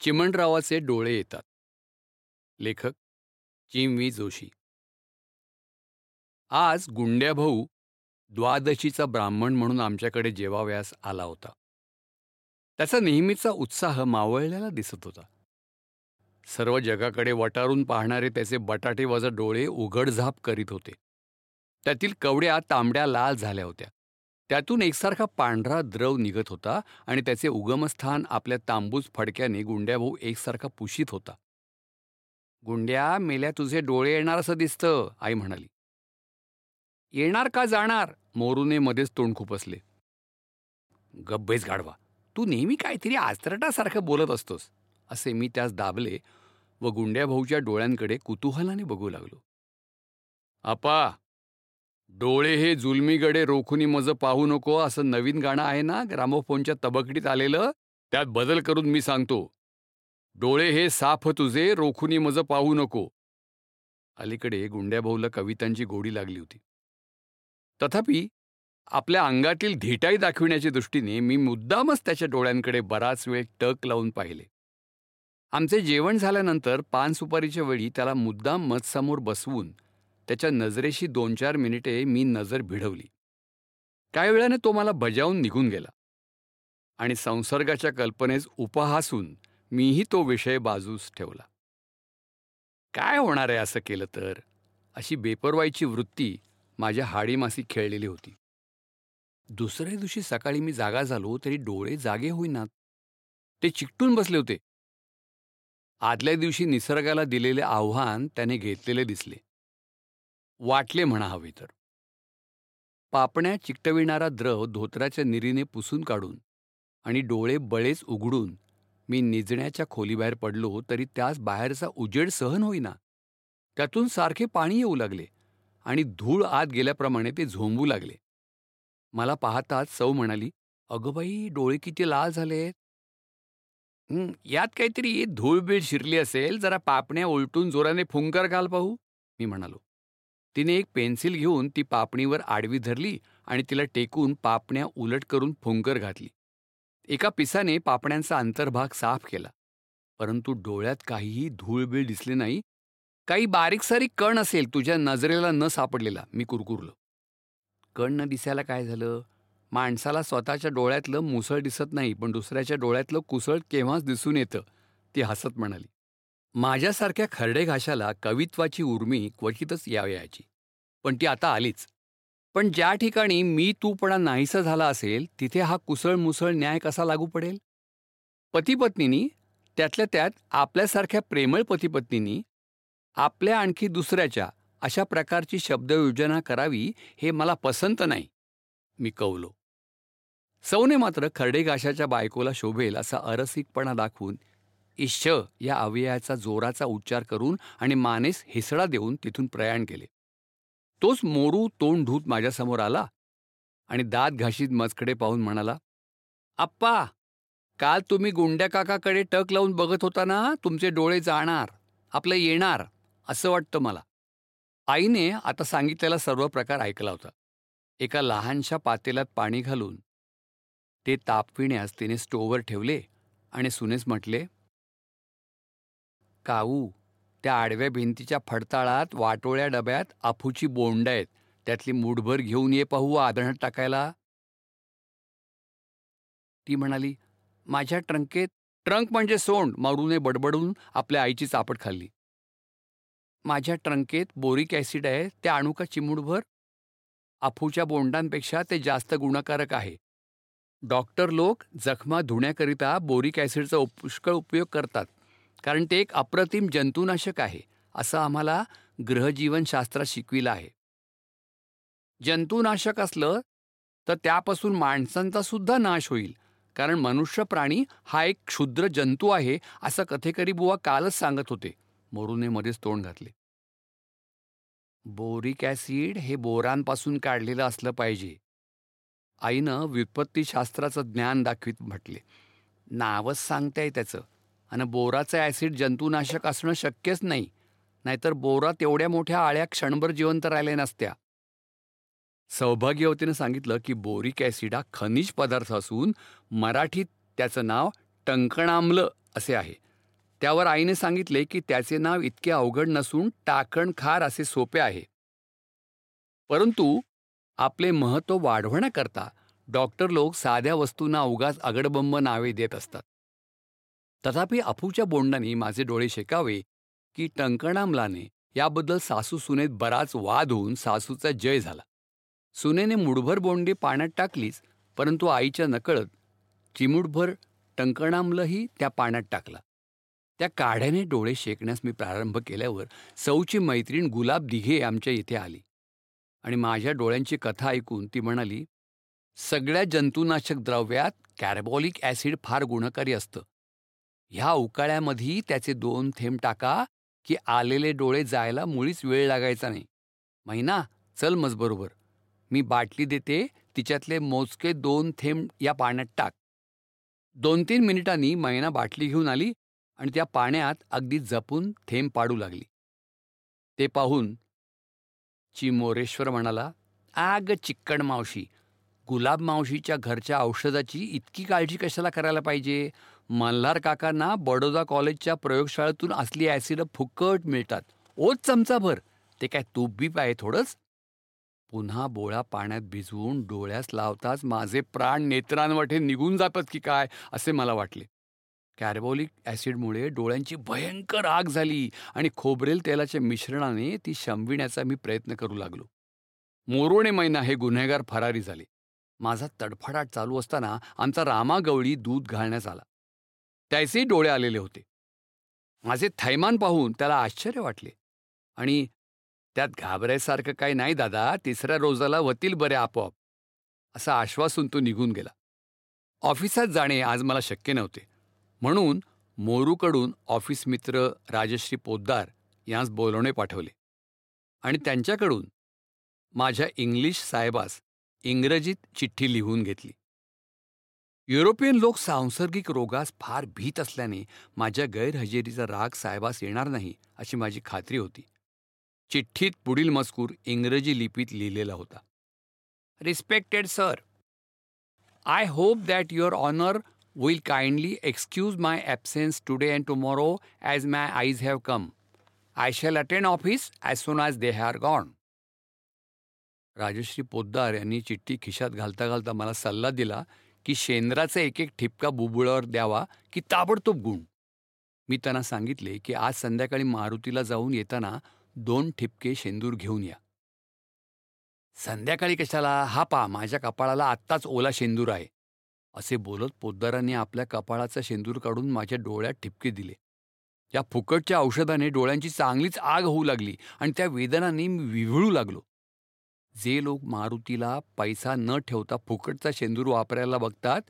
चिमणरावाचे डोळे येतात. लेखक चिमवी जोशी. आज गुंड्याभाऊ द्वादशीचा ब्राह्मण म्हणून आमच्याकडे जेवाव्यास आला होता. त्याचा नेहमीचा उत्साह मावळलेला दिसत होता. सर्व जगाकडे वटारून पाहणारे त्याचे बटाटेवाजा डोळे उघडझाप करीत होते. त्यातील कवड्या तांबड्या लाल झाल्या होत्या. त्यातून एकसारखा पांढरा द्रव निघत होता आणि त्याचे उगमस्थान आपल्या तांबूस फडक्याने गुंड्याभाऊ एकसारखा पुशीत होता. गुंड्या मेल्या तुझे डोळे येणार असं दिसतं आई म्हणाली. येणार का जाणार? मोरूने मध्येच तोंड खुपसले. गब्बेच गाढवा तू नेहमी काहीतरी आचरटासारखं बोलत असतोस असे मी त्यास दाबले व गुंड्याभाऊच्या डोळ्यांकडे कुतूहलाने बघू लागलो. आपा डोळे हे जुलमीगडे रोखुनी मज पाहू नको असं नवीन गाणं आहे ना ग्रामोफोनच्या तबकडीत आलेलं? त्यात बदल करून मी सांगतो. डोळे हे साफ तुझे रोखुनी मज पाहू नको. अलीकडे गुंड्याभाऊला कवितांची गोडी लागली होती. तथापि आपल्या अंगातील धिटाई दाखविण्याच्या दृष्टीने मी मुद्दामच त्याच्या डोळ्यांकडे बराच वेळ टक लावून पाहिले. आमचे जेवण झाल्यानंतर पान सुपारीच्या वेळी त्याला मुद्दाम मजसमोर बसवून त्याच्या नजरेशी दोन चार मिनिटे मी नजर भिडवली. काही वेळाने तो मला बजावून निघून गेला आणि संसर्गाच्या कल्पनेस उपहासून मीही तो विषय बाजूस ठेवला. काय होणार आहे असं केलं तर? अशी बेपरवाईची वृत्ती माझ्या हाडीमासी खेळलेली होती. दुसऱ्या दिवशी सकाळी मी जागा झालो तरी डोळे जागे होईनात ते चिकटून बसले होते. आदल्या दिवशी निसर्गाला दिलेले आव्हान त्याने घेतलेले दिसले. वाटले म्हणा हवे तर. पापण्या चिकटविणारा द्रव धोत्राच्या निरीने पुसून काढून आणि डोळे बळेच उघडून मी निजण्याच्या खोलीबाहेर पडलो तरी त्यास बाहेरचा उजेड सहन होईना. त्यातून सारखे पाणी येऊ लागले आणि धूळ आत गेल्याप्रमाणे ते झोंबू लागले. मला पाहताच सौ म्हणाली अगं बाई डोळे किती लाल झालेत. यात काहीतरी धूळबीळ शिरली असेल जरा पापण्या उलटून जोराने फुंकर घाल पाहू मी म्हणालो. तिने एक पेन्सिल घेऊन ती पापणीवर आडवी धरली आणि तिला टेकून पापण्या उलट करून फुंकर घातली. एका पिसाने पापण्यांचा अंतर्भाग साफ केला. परंतु डोळ्यात काहीही धूळबीळ दिसले नाही. काही बारीक सारीक कण असेल तुझ्या नजरेला न सापडलेला मी कुरकुरलो. कण न दिसायला काय झालं? माणसाला स्वतःच्या डोळ्यातलं मुसळ दिसत नाही पण दुसऱ्याच्या डोळ्यातलं कुसळ केव्हाच दिसून येतं ती हसत म्हणाली. माझ्यासारख्या खरडे घाशाला कवित्वाची उर्मी क्वचितच यावयाची. पण ती आता आलीच. पण ज्या ठिकाणी मी तूपणा नाहीसा झाला असेल तिथे हा कुसळ मुसळ न्याय कसा लागू पडेल? पतीपत्नींनी त्यातल्या त्यात आपल्यासारख्या प्रेमळ पतीपत्नींनी आपल्या आणखी दुसऱ्याच्या अशा प्रकारची शब्दयोजना करावी हे मला पसंत नाही. मी कवलो सौने मात्र खरडेघाशाच्या बायकोला शोभेल असा अरसिकपणा दाखवून इश्श या अव्ययाचा जोराचा उच्चार करून आणि मानेस हिसडा देऊन तिथून प्रयाण केले. तोच मोरू तोंड धूत माझ्यासमोर आला आणि दात घाशीत मजकडे पाहून म्हणाला आप्पा काल तुम्ही गुंड्या काकाकडे टक लावून बघत होता ना तुमचे डोळे जाणार आपलं येणार असं वाटतं मला. आईने आता सांगितलेला सर्व प्रकार ऐकला होता. एका लहानशा पातेल्यात पाणी घालून ते तापविण्यास तिने स्टोवर ठेवले आणि सुनेस म्हटले काऊ. त्या आडव्या भिंतीच्या फडताळात वाटोळ्या डब्यात आफूची बोंड आहेत. त्यातली मूठभर घेऊन ये पाहू आदळत टाकायला. ती म्हणाली माझ्या ट्रंकेत ट्रंक म्हणजे सोंड मारूने बडबडून आपल्या आईची चापट खाल्ली. माझ्या ट्रंकेत बोरिक ॲसिड आहे ते आणू का चिमूडभर आफूच्या बोंडांपेक्षा ते जास्त गुणकारक आहे. डॉक्टर लोक जखमा धुण्याकरिता बोरिक ॲसिडचा पुष्कळ उपयोग करतात. कारण ते एक अप्रतिम जंतुनाशक आहे असं आम्हाला ग्रहजीवनशास्त्रात शिकविलं आहे. जंतुनाशक असलं तर त्यापासून माणसांचा सुद्धा नाश होईल कारण मनुष्य प्राणी हा एक क्षुद्र जंतू आहे असं कथेकरी बुवा कालच सांगत होते. मोरूने मध्येच तोंड घातले. बोरिक ॲसिड हे बोरांपासून काढलेलं असलं पाहिजे. आईनं व्युत्पत्तीशास्त्राचं ज्ञान दाखवीत म्हटले. नावच सांगताय त्याचं. आणि बोराचं ॲसिड जंतुनाशक असणं शक्यच नाही. नाहीतर बोरा तेवढ्या मोठ्या आळ्या क्षणभर जिवंत राहिल्या नसत्या. सौभाग्यवतीनं सांगितलं की बोरिक ॲसिड हा खनिज पदार्थ असून मराठीत त्याचं नाव टंकणामलं असे आहे. त्यावर आईने सांगितले की त्याचे नाव इतके अवघड नसून टाकण खार असे सोपे आहे. परंतु आपले महत्त्व वाढवण्याकरता डॉक्टर लोक साध्या वस्तूंना उगाच अगडबंब नावे देत असतात. तथापि अफूच्या बोंडांनी माझे डोळे शेकावे की टंकणामलाने याबद्दल सासू सुनेत बराच वाद होऊन सासूचा जय झाला. सुनेने मुठभर बोंडे पाण्यात टाकलीच परंतु आईच्या नकळत चिमुटभर टंकणामलही त्या पाण्यात टाकला. त्या काढ्याने डोळे शेकण्यास मी प्रारंभ केल्यावर सौची मैत्रीण गुलाब दिघे आमच्या इथे आली. आणि माझ्या डोळ्यांची कथा ऐकून ती म्हणाली सगळ्या जंतुनाशक द्रव्यात कॅरबॉलिक ॲसिड फार गुणकारी असतं. ह्या उकाळ्यामध्ये त्याचे दोन थेंब टाका की आलेले डोळे जायला मुळीच वेळ लागायचा नाही. महिना चल मज बरोबर. मी बाटली देते तिच्यातले मोजके दोन थेंब या पाण्यात टाक. दोन तीन मिनिटांनी मैना बाटली घेऊन आली आणि त्या पाण्यात अगदी जपून थेंब पाडू लागली. ते पाहून चिमोरेश्वर म्हणाला आग चिक्कण मावशी. गुलाब मावशीच्या घरच्या औषधाची इतकी काळजी कशाला करायला पाहिजे? मल्हार काकांना बडोदा कॉलेजच्या प्रयोगशाळेतून असली ॲसिडं फुकट मिळतात. ओच चमचाभर. ते काय तूप बीप आहे थोडंच? पुन्हा बोळा पाण्यात भिजवून डोळ्यास लावताच माझे प्राण नेत्रांवठे निघून जातात की काय असे मला वाटले. कॅर्बोलिक ॲसिडमुळे डोळ्यांची भयंकर आग झाली आणि खोबरेल तेलाच्या मिश्रणाने ती शमविण्याचा मी प्रयत्न करू लागलो. मोरोणे मैना हे गुन्हेगार फरारी झाले. माझा तडफडाट चालू असताना आमचा रामागवळी दूध घालण्यास आला. त्याचेही डोळे आलेले होते. माझे थैमान पाहून त्याला आश्चर्य वाटले. आणि त्यात घाबरायसारखं काही नाही दादा. तिसऱ्या रोजाला वतील बरे आपोआप. असा आश्वासून तो निघून गेला. ऑफिसात जाणे आज मला शक्य नव्हते. म्हणून मोरूकडून ऑफिस मित्र राजश्री पोद्दार यांस बोलवणे पाठवले. आणि त्यांच्याकडून माझ्या इंग्लिश साहेबास इंग्रजीत चिठ्ठी लिहून घेतली. युरोपियन लोक सांसर्गिक रोगास फार भीत असल्याने माझ्या गैरहजेरीचा राग साहेबास येणार नाही अशी माझी खात्री होती. चिठ्ठीत पुढील मजकूर इंग्रजी लिपीत लिहिलेला होता. Respected sir I hope that your honour will kindly excuse my absence today and tomorrow as my eyes have come. I shall attend office as soon as they have gone. Rajshri Poddar यांनी चिठ्ठी खिशात घालता घालता मला सल्ला दिला की शेंद्राचा एक एक ठिपका बुबुळावर द्यावा की ताबडतोब गुण. मी त्यांना सांगितले की आज संध्याकाळी मारुतीला जाऊन येताना दोन ठिपके शेंदूर घेऊन या. संध्याकाळी कशाला? हा पा माझ्या कपाळाला आत्ताच ओला शेंदूर आहे. असे बोलत पोद्दारांनी आपल्या कपाळाचा शेंदूर काढून माझ्या डोळ्यात ठिपके दिले. या फुकटच्या औषधाने डोळ्यांची चांगलीच आग होऊ लागली आणि त्या वेदनांनी मी विव्हळू लागलो. जे लोक मारुतीला पैसा न ठेवता फुकटचा शेंदूर वापरायला बघतात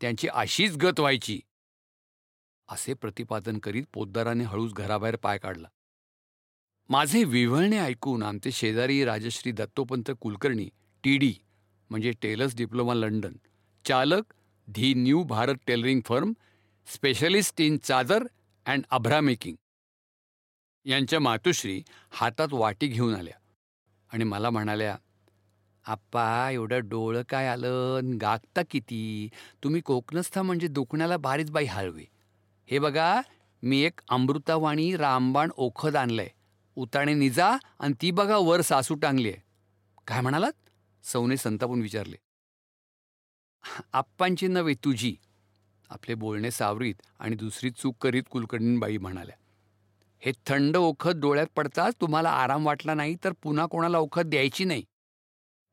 त्यांची अशीच गत व्हायची. असे प्रतिपादन करीत पोद्दाराने हळूच घराबाहेर पाय काढला. माझे विव्हळणे ऐकून आमचे शेजारी राजश्री दत्तोपंत कुलकर्णी टी डी म्हणजे टेलर्स डिप्लोमा लंडन चालक the new Bharat tailoring firm specialist in chadar and abhra making. यांच्या मातुश्री हातात वाटी घेऊन आल्या आणि मला म्हणाल्या आप्पा एवढं डोळं काय आलं? गागता किती? तुम्ही कोकणस्थ म्हणजे दुखण्याला भारीच बाई हळवे हे बघा मी एक अमृतावाणी रामबाण ओखद आणलंय. उताणे निजा आणि ती बघा वर सासू टांगली आहे. काय म्हणालात? सौने संतापून विचारले. आप्पांची नव्हे तुझी. आपले बोलणे सावरीत आणि दुसरी चूक करीत कुलकर्णीबाई म्हणाल्या. हे थंड ओखत डोळ्यात पडताच तुम्हाला आराम वाटला नाही तर पुन्हा कोणाला ओखत द्यायची नाही.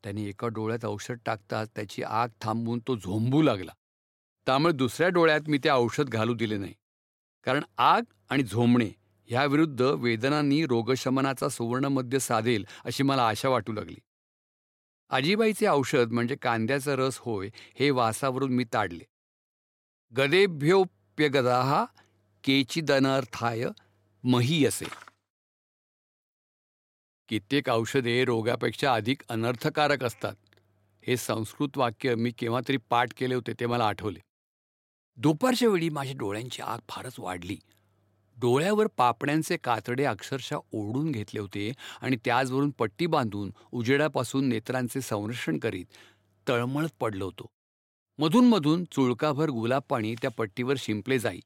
त्यांनी एका डोळ्यात औषध टाकताच त्याची आग थांबवून तो झोंबू लागला. त्यामुळे दुसऱ्या डोळ्यात मी ते औषध घालू दिले नाही. कारण आग आणि झोंबणे ह्याविरुद्ध वेदनांनी रोगशमनाचा सुवर्णमध्य साधेल अशी मला आशा वाटू लागली. आजीबाईचे औषध म्हणजे कांद्याचा रस होय हे वासावरून मी ताडले. गदेभ्योप्यगदाहा केचिदनर्थाय महीयसे कित्येक औषधे रोगापेक्षा अधिक अनर्थकारक असतात. हे संस्कृत वाक्य मी केव्हा तरी पाठ केले होते ते मला आठवले. दुपारच्या वेळी माझ्या डोळ्यांची आग फारच वाढली. डोळ्यावर पापण्यांचे कातडे अक्षरशः ओढून घेतले होते आणि त्याचवरून पट्टी बांधून उजेडापासून नेत्रांचे संरक्षण करीत तळमळत पडलो होतो. मधून मधून चुळकाभर गुलाब पाणी त्या पट्टीवर शिंपले जाई.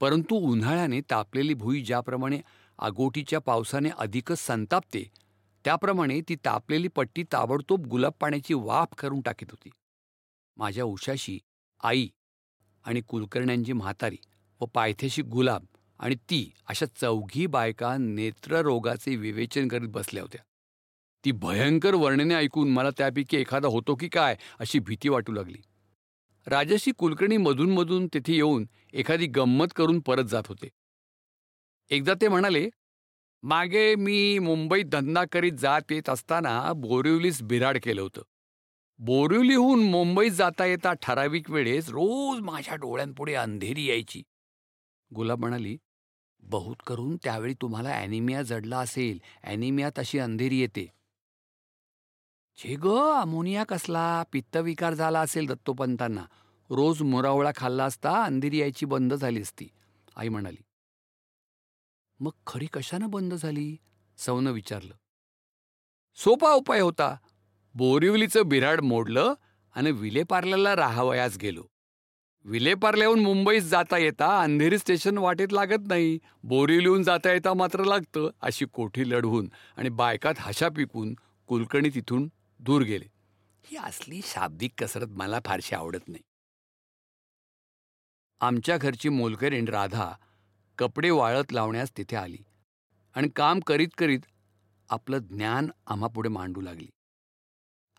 परंतु उन्हाळ्याने तापलेली भुई ज्याप्रमाणे आगोटीच्या पावसाने अधिकच संतापते. त्याप्रमाणे ती तापलेली पट्टी ताबडतोब गुलाब पाण्याची वाफ करून टाकीत होती. माझ्या उशाशी आई आणि कुलकर्ण्यांची म्हातारी व पायथ्याशी गुलाब आणि ती अशा चौघी बायका नेत्ररोगाचे विवेचन करीत बसल्या होत्या. ती भयंकर वर्णने ऐकून मला त्यापैकी एखादा होतो की काय अशी भीती वाटू लागली. राजशी कुलकर्णी मधून मधून तेथे येऊन एखादी गंमत करून परत जात होते. एकदा ते म्हणाले मागे मी मुंबईत धंदा करीत जात येत असताना बोरिवलीस बिराड केलं होतं. बोरिवलीहून मुंबईत जाता येता ठराविक वेळेस रोज माझ्या डोळ्यांपुढे अंधेरी यायची. गुलाब म्हणाली बहुत करून त्यावेळी तुम्हाला ॲनिमिया जडला असेल. ॲनिमिया तशी अंधेरी येते. छे ग अमोनिया कसला? पित्तविकार झाला असेल दत्तोपंतांना. रोज मुरावळा खाल्ला असता अंधेरी यायची बंद झाली असती. आई म्हणाली मग खरी कशानं बंद झाली? सौनं विचारलं. सोपा उपाय होता. बोरिवलीचं बिराड मोडलं आणि विलेपार्ल्याला राहावयास गेलो. विलेपार्ल्याहून मुंबईत जाता येता अंधेरी स्टेशन वाटेत लागत नाही. बोरिवलीहून जाता येता मात्र लागतं अशी कोठी लढवून आणि बायकात हशा पिकून कुलकर्णी तिथून दूर गेले. ही असली शाब्दिक कसरत मला फारशी आवडत नाही. आमच्या घरची मोलकरीण राधा कपडे वाळत लावण्यास तिथे आली आणि काम करीत करीत आपलं ज्ञान आम्हापुढे मांडू लागली.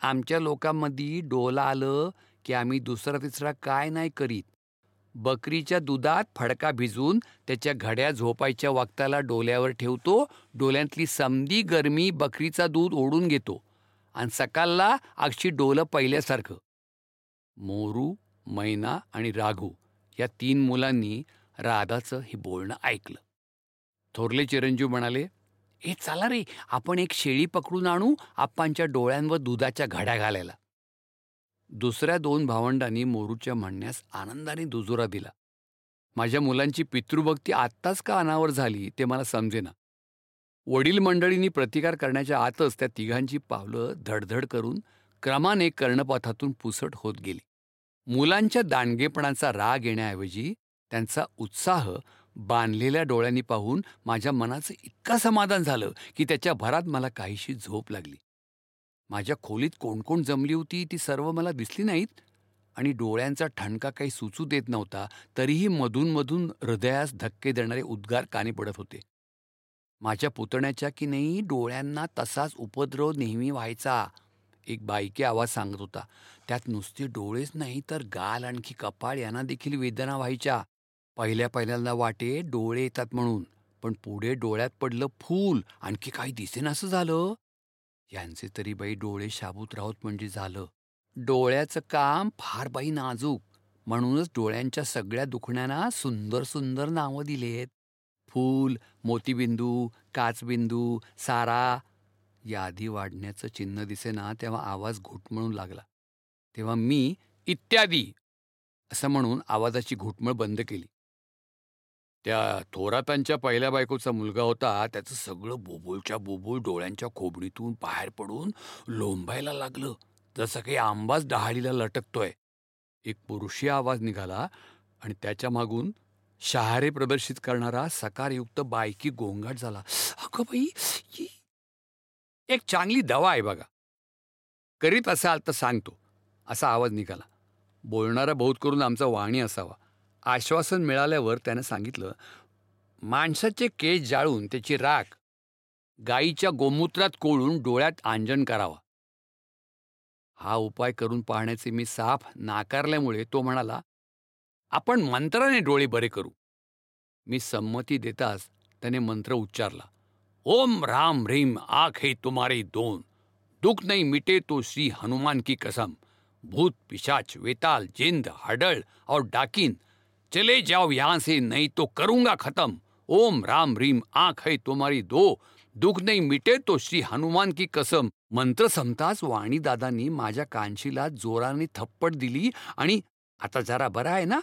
आमच्या लोकांमध्ये डोला आलं की आम्ही दुसरा तिसरा काय नाही करीत. बकरीच्या दुधात फडका भिजून त्याच्या घड्या झोपायच्या वक्ताला डोल्यावर ठेवतो डोल्यातली समधी गरमी बकरीचा दूध ओढून घेतो आणि सकाळला अक्षी डोलं पहिल्यासारखं. मोरू मैना आणि राघू या तीन मुलांनी राधाचं हे बोलणं ऐकलं. थोरले चिरंजीव म्हणाले हे चला रे आपण एक शेळी पकडून आणू आप्पांच्या डोळ्यांवर दुधाच्या घड्या घालायला. दुसऱ्या दोन भावंडांनी मोरूच्या म्हणण्यास आनंदाने दुजोरा दिला. माझ्या मुलांची पितृभक्ती आत्ताच का अनावर झाली ते मला समजेना. वडील मंडळींनी प्रतिकार करण्याच्या आतच त्या तिघांची पावलं धडधड करून क्रमाने कर्णपथातून पुसट होत गेली. मुलांच्या दांडगेपणाचा राग येण्याऐवजी त्यांचा उत्साह बांधलेल्या डोळ्यांनी पाहून माझ्या मनाचं इतकं समाधान झालं की त्याच्या भरात मला काहीशी झोप लागली. माझ्या खोलीत कोण कोण जमली होती ती सर्व मला दिसली नाहीत आणि डोळ्यांचा ठणका काही सुचू देत नव्हता तरीही मधून मधून हृदयास धक्के देणारे उद्गार काने पडत होते. माझ्या पुतण्याच्या की नाही डोळ्यांना तसाच उपद्रव नेहमी व्हायचा एक बायके आवाज सांगत होता. त्यात नुसते डोळेच नाही तर गाल आणखी कपाळ यांना देखील वेदना व्हायच्या. पहिल्या पहिल्यांदा वाटे डोळे येतात म्हणून पण पुढे डोळ्यात पडलं फूल आणखी काही दिसेनासं झालं. यांचे तरी बाई डोळे शाबूत राहत म्हणजे झालं. डोळ्याचं काम फार बाई नाजूक म्हणूनच डोळ्यांच्या सगळ्या दुखण्यांना सुंदर सुंदर नावं दिलेत. फूल मोतीबिंदू काचबिंदू सारा यादी वाढण्याचं चिन्ह दिसेना तेव्हा आवाज घुटमळून लागला. तेव्हा मी इत्यादी असं म्हणून आवाजाची घुटमळ बंद केली. त्या थोरातांच्या पहिल्या बायकोचा मुलगा होता त्याचं सगळं बोबोलच्या बोबोल डोळ्यांच्या खोबडीतून बाहेर पडून लोंबायला लागलं. जसं काही आंबाच डहाळीला लटकतोय. एक पुरुषी आवाज निघाला आणि त्याच्या मागून शहारे प्रदर्शित करणारा सकारयुक्त बायकी गोंगाट झाला. अगं बाई एक चांगली दवा आहे बघा. करीत असाल तर सांगतो. असा आवाज निघाला. बोलणारा बहुत करून आमचा वाणी असावा. आश्वासन मिळाल्यावर त्यानं सांगितलं माणसाचे केस जाळून त्याची राख गाईच्या गोमूत्रात कोळून डोळ्यात आंजन करावा. हा उपाय करून पाहण्याचे मी साफ नाकारल्यामुळे तो म्हणाला आपण मंत्राने डोळे बरे करू. मी संमती देताच त्याने मंत्र उच्चारला ओम राम ह्रीम आख है तुम्हारे दोन दुख नाही मिटे तो श्री हनुमान की कसम भूत पिशाच वेताल जिंद हडळ और डाकिन चले जाओ यहां से नहीं तो करूंगा खत्म। ओम राम रीम आंख है तुम्हारी दो। दुख नाही मिटे तो श्री हनुमान की कसम। मंत्र संपताच वाणीदादांनी माझ्या कांशीला जोराने थप्पड दिली आणि आता जरा बरा आहे ना?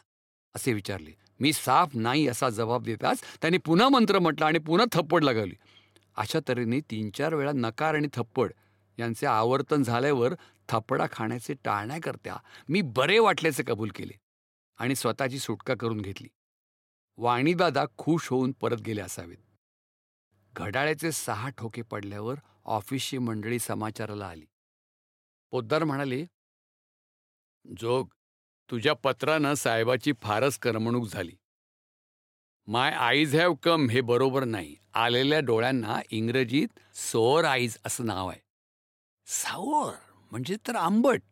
असे विचारले. मी साफ नाही असा जबाब देताच त्याने पुन्हा मंत्र म्हटला आणि पुन्हा थप्पड लगावली. अशा तऱ्हेने तीन चार वेळा नकार आणि थप्पड यांचे आवर्तन झाल्यावर थपडा खाण्याचे टाळण्याकरता मी बरे वाटल्याचे कबूल केले. आणि स्वतःची सुटका करून घेतली. वाणीदादा खुश होऊन परत गेले असावेत. घड्याळ्याचे सहा ठोके पडल्यावर ऑफिसची मंडळी समाचाराला आली. पोद्दार म्हणाले जोग तुझ्या पत्रानं साहेबाची फारच करमणूक झाली. माय आईज हॅव कम हे बरोबर नाही. आलेल्या डोळ्यांना इंग्रजीत सोअर आईज असं नाव आहे. सावर म्हणजे तर आंबट.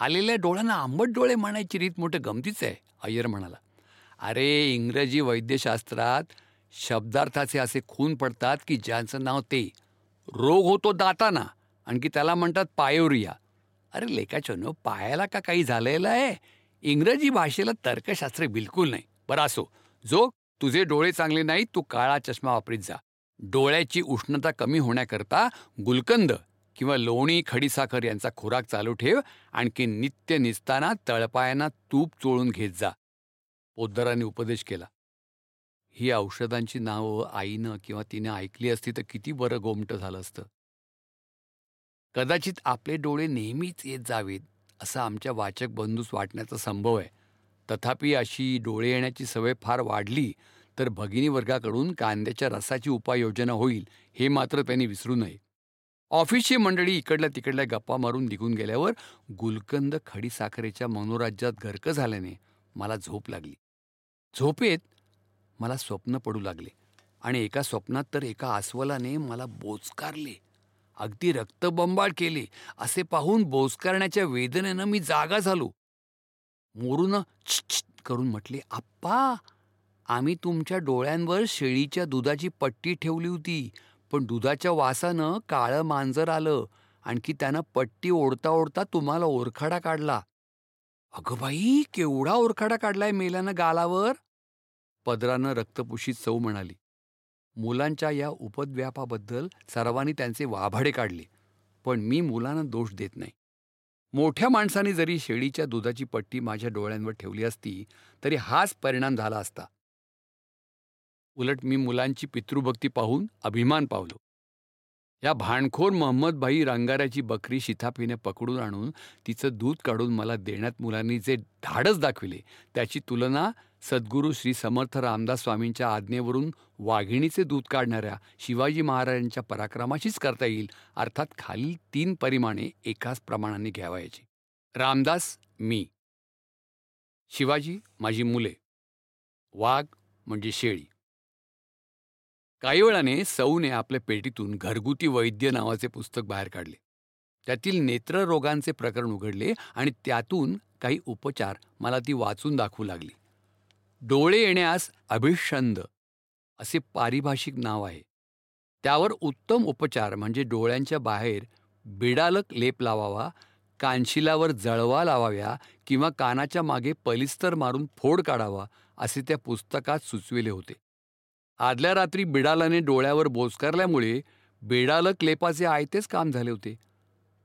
आलेल्या डोळ्यांना आंबट डोळे म्हणायची रीत मोठं गमतीच आहे. अय्यर म्हणाला अरे इंग्रजी वैद्यशास्त्रात शब्दार्थाचे असे खून पडतात की ज्यांचं नाव ते. रोग होतो दाताना आणखी त्याला म्हणतात पायोरिया. अरे लेखाच्यानं पायाला का काही झालेलं आहे? इंग्रजी भाषेला तर्कशास्त्र बिलकुल नाही. बरं असो. जो तुझे डोळे चांगले नाही तू काळा चष्मा वापरीत जा. डोळ्याची उष्णता कमी होण्याकरता गुलकंद किंवा लोणी खडीसाखर यांचा खुराक चालू ठेव आणखी नित्य निसताना तळपायांना तूप चोळून घेत जा. पोद्दाराने उपदेश केला. ही औषधांची नावं आईनं किंवा तिने ऐकली असती तर किती बरं गोमटं झालं असतं. कदाचित आपले डोळे नेहमीच येत जावेत असं आमच्या वाचक बंधूस वाटण्याचा संभव आहे. तथापि अशी डोळे येण्याची सवय फार वाढली तर भगिनी वर्गाकडून कांद्याच्या रसाची उपाययोजना होईल हे मात्र त्यांनी विसरू नये. ऑफिसची मंडळी इकडल्या तिकडल्या गप्पा मारून निघून गेल्यावर गुलकंद खडीसाखरेच्या मनोराज्यात घरक झाल्याने मला झोप लागली. झोपेत मला स्वप्न पडू लागले आणि एका स्वप्नात तर एका अस्वलाने मला बोचकारले. अगदी रक्तबंबाळ केले. असे पाहून बोचकारण्याच्या वेदनेनं मी जागा झालो. मोरून करून म्हटले आप्पा आम्ही तुमच्या डोळ्यांवर शेळीच्या दुधाची पट्टी ठेवली होती. पण दुधाच्या वासानं काळं मांजर आलं. आणखी त्यानं पट्टी ओढता ओढता तुम्हाला ओरखाडा काढला. अगं बाई केवढा ओरखाडा काढलाय मेल्यानं गालावर? पदरानं रक्तपुशीत सौ म्हणाली. मुलांच्या या उपद्व्यापाबद्दल सर्वांनी त्यांचे वाभाडे काढले पण मी मुलांना दोष देत नाही. मोठ्या माणसाने जरी शेळीच्या दुधाची पट्टी माझ्या डोळ्यांवर ठेवली असती तरी हाच परिणाम झाला असता. उलट मी मुलांची पितृभक्ती पाहून अभिमान पावलो. या भाणखोर महम्मदभाई रंगाऱ्याची बकरी शिथापीने पकडून आणून तिचं दूध काढून मला देण्यात मुलांनी जे धाडस दाखविले त्याची तुलना सद्गुरू श्री समर्थ रामदास स्वामींच्या आज्ञेवरून वाघिणीचे दूध काढणाऱ्या शिवाजी महाराजांच्या पराक्रमाशीच करता येईल अर्थात खालील तीन परिमाणे एकाच प्रमाणाने घ्यावायची. रामदास मी. शिवाजी माझी मुले. वाघ म्हणजे शेळी. काही वेळाने सौने आपल्या पेटीतून घरगुती वैद्य नावाचे पुस्तक बाहेर काढले. त्यातील नेत्ररोगांचे प्रकरण उघडले आणि त्यातून काही उपचार मला ती वाचून दाखवू लागली. डोळे येण्यास अभिषंद असे पारिभाषिक नाव आहे. त्यावर उत्तम उपचार म्हणजे डोळ्यांच्या बाहेर बिडालक लेप लावावा कानशिलावर जळवा लावाव्या किंवा कानाच्या मागे पलिस्तर मारून फोड काढावा असे त्या पुस्तकात सुचविले होते. आदल्या रात्री बिडालाने डोळ्यावर बोचकारल्यामुळे बिडाल क्लेपाचे आयतेच काम झाले होते.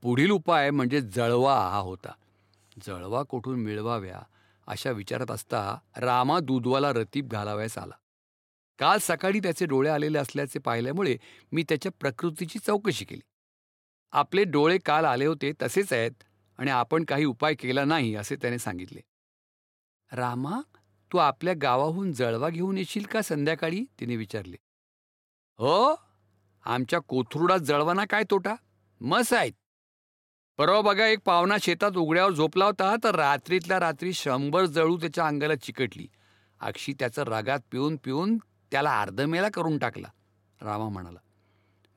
पुढील उपाय म्हणजे जळवा हा होता. जळवा कोठून मिळवाव्या अशा विचारात असता रामा दूधवाला रतीब घालावयास आला. काल सकाळी त्याचे डोळे आलेले असल्याचे पाहिल्यामुळे मी त्याच्या प्रकृतीची चौकशी केली. आपले डोळे काल आले होते तसेच आहेत आणि आपण काही उपाय केला नाही असे त्याने सांगितले. रामा? तू आपल्या गावाहून जळवा घेऊन येशील का संध्याकाळी? तिने विचारले. हो आमच्या कोथरुडात जळवाना काय तोटा? मस आहेत. परवा बघा एक पावना शेतात उघड्यावर झोपला होता तर रात्रीतल्या रात्री शंभर जळू त्याच्या अंगाला चिकटली. अक्षी त्याचं रगात पिऊन पिऊन त्याला अर्धमेला करून टाकला. रामा म्हणाला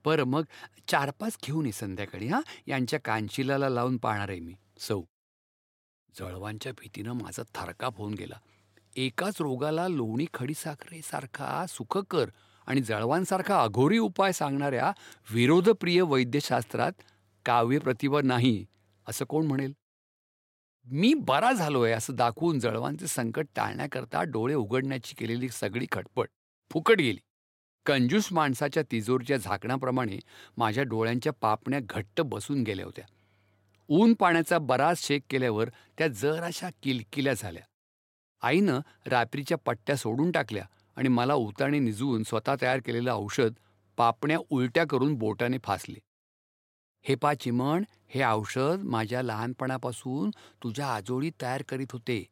बरं मग चार पाच घेऊन ये संध्याकाळी हा? यांच्या कांशिलाला लावून पाहणार आहे मी. सौ. जळवांच्या भीतीनं माझा थरकाप होऊन गेला. एकाच रोगाला लोणी खडीसाखरेसारखा सुखकर आणि जळवांसारखा अघोरी उपाय सांगणाऱ्या विरोधप्रिय वैद्यशास्त्रात काव्य प्रतिभा नाही असं कोण म्हणेल? मी बरा झालोय असं दाखवून जळवांचे संकट टाळण्याकरता डोळे उघडण्याची केलेली सगळी खटपट फुकट गेली. कंजूस माणसाच्या तिजोरीच्या झाकण्याप्रमाणे माझ्या डोळ्यांच्या पापण्या घट्ट बसून गेल्या होत्या. ऊन पाण्याचा बराच शेक केल्यावर त्या जराशा किलकिल्या झाल्या. आईनं रात्रीच्या पट्ट्या सोडून टाकल्या आणि मला उताने निजवून स्वतः तयार केलेलं औषध पापण्या उलट्या करून बोटाने फासले. हे पा चिमण हे औषध माझ्या लहानपणापासून तुझ्या आजोळी तयार करीत होते.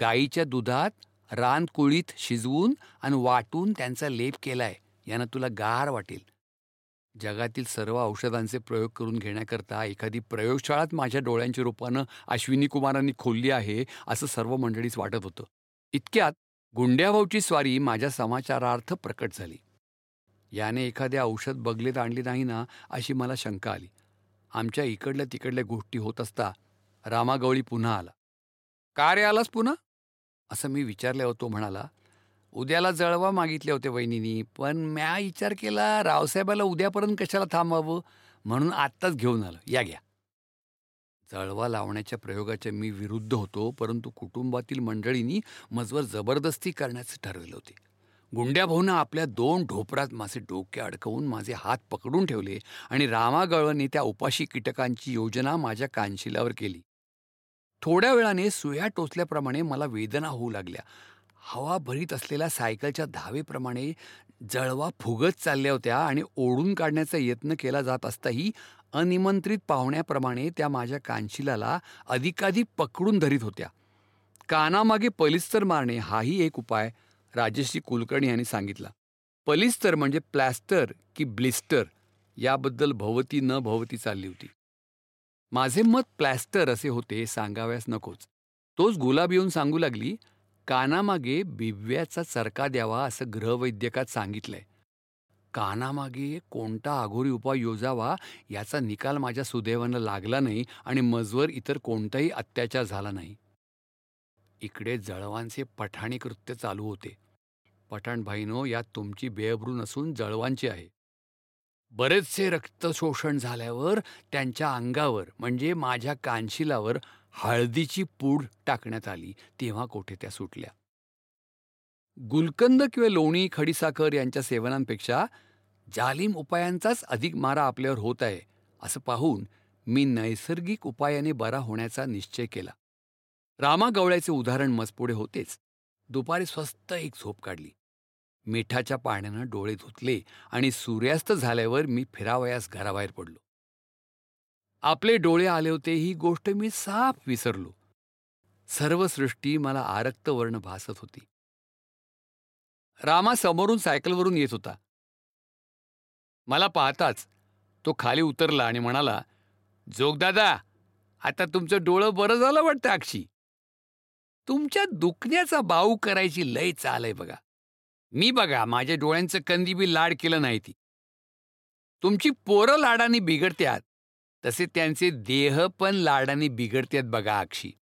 गाईच्या दुधात रान कुळीत शिजवून आणि वाटून त्यांचा लेप केलाय यानं तुला गार वाटेल. जगातील सर्व औषधांचे प्रयोग करून घेण्याकरता एखादी प्रयोगशाळाच माझ्या डोळ्यांच्या रूपानं अश्विनी कुमारांनी खोलली आहे असं सर्व मंडळीच वाटत होतं. इतक्यात गुंड्याभाऊची स्वारी माझ्या समाचारार्थ प्रकट झाली. याने एखादे औषध बगलेत आणले नाही ना अशी मला शंका आली. आमच्या इकडल्या तिकडल्या गोष्टी होत असता रामागवळी पुन्हा आला. का रे आलास पुन्हा? असं मी विचारल्यावर तो म्हणाला उद्याला जळवा मागितले होते वहिनीनी पण म्या विचार केला रावसाहेबाला उद्यापर्यंत कशाला थांबावं? म्हणून आत्ताच घेऊन आलं. या घ्या. जळवा लावण्याच्या प्रयोगाच्या मी विरुद्ध होतो परंतु कुटुंबातील मंडळींनी मजवर जबरदस्ती करण्याचे ठरवले होते. गुंड्या भाऊनं आपल्या दोन ढोपरात माझे डोके अडकवून माझे हात पकडून ठेवले आणि रामागळने त्या उपाशी कीटकांची योजना माझ्या कानशिलावर केली. थोड्या वेळाने सुया टोचल्याप्रमाणे मला वेदना होऊ लागल्या. हवा भरीत असलेल्या सायकलच्या धावेप्रमाणे जळवा फुगत चालल्या होत्या आणि ओढून काढण्याचा यत्न केला जात असताही अनिमंत्रित पाहुण्याप्रमाणे त्या माझ्या कानशिलाला अधिकाधिक पकडून धरीत होत्या. कानामागे पलिस्तर मारणे हाही एक उपाय राजेश्री कुलकर्णी यांनी सांगितला. पलिस्तर म्हणजे प्लॅस्टर की ब्लिस्टर याबद्दल भवती न भवती चालली होती. माझे मत प्लॅस्टर असे होते सांगाव्यास नकोच. तोच गुलाब येऊन सांगू लागली कानामागे बिव्याचा चरका द्यावा असं ग्रहवैद्यकात सांगितलंय. कानामागे कोणता आघोरी उपाय योजावा याचा निकाल माझ्या सुदैवानं लागला नाही आणि मजवर इतर कोणताही अत्याचार झाला नाही. इकडे जळवांचे पठाणी कृत्य चालू होते. पठाण भाईनो यात तुमची बेअब्रू नसून जळवांची आहे. बरेचसे रक्तशोषण झाल्यावर त्यांच्या अंगावर म्हणजे माझ्या कानशिलावर हळदीची पूड टाकण्यात आली तेव्हा कोठे त्या सुटल्या. गुलकंद किंवा लोणी खडीसाखर यांच्या सेवनांपेक्षा जालिम उपायांचाच अधिक मारा आपल्यावर होत आहे असं पाहून मी नैसर्गिक उपायाने बरा होण्याचा निश्चय केला. रामा गवळ्याचे उदाहरण मजपुढे होतेच. दुपारी स्वस्त एक झोप काढली. मिठाच्या पाण्यानं डोळे धुतले आणि सूर्यास्त झाल्यावर मी फिरावयास घराबाहेर पडलो. आपले डोळे आले होते ही गोष्ट मी साफ विसरलो. सर्व सृष्टी मला आरक्त वर्ण भासत होती. रामा समोरून सायकलवरून येत होता. मला पाहताच तो खाली उतरला आणि म्हणाला जोगदादा आता तुमचं डोळं बरं झालं वाटतं अक्षी तुमच्या दुखण्याचा बाऊ करायची लय चाल आहे बघा. मी बघा माझ्या डोळ्यांचं कंदी बी लाड केलं नाही ती. तुमची पोरं लाडाने बिघडत्यात. तसे त्यांचे देह पण लाडाने बिघडतात बघा अक्षी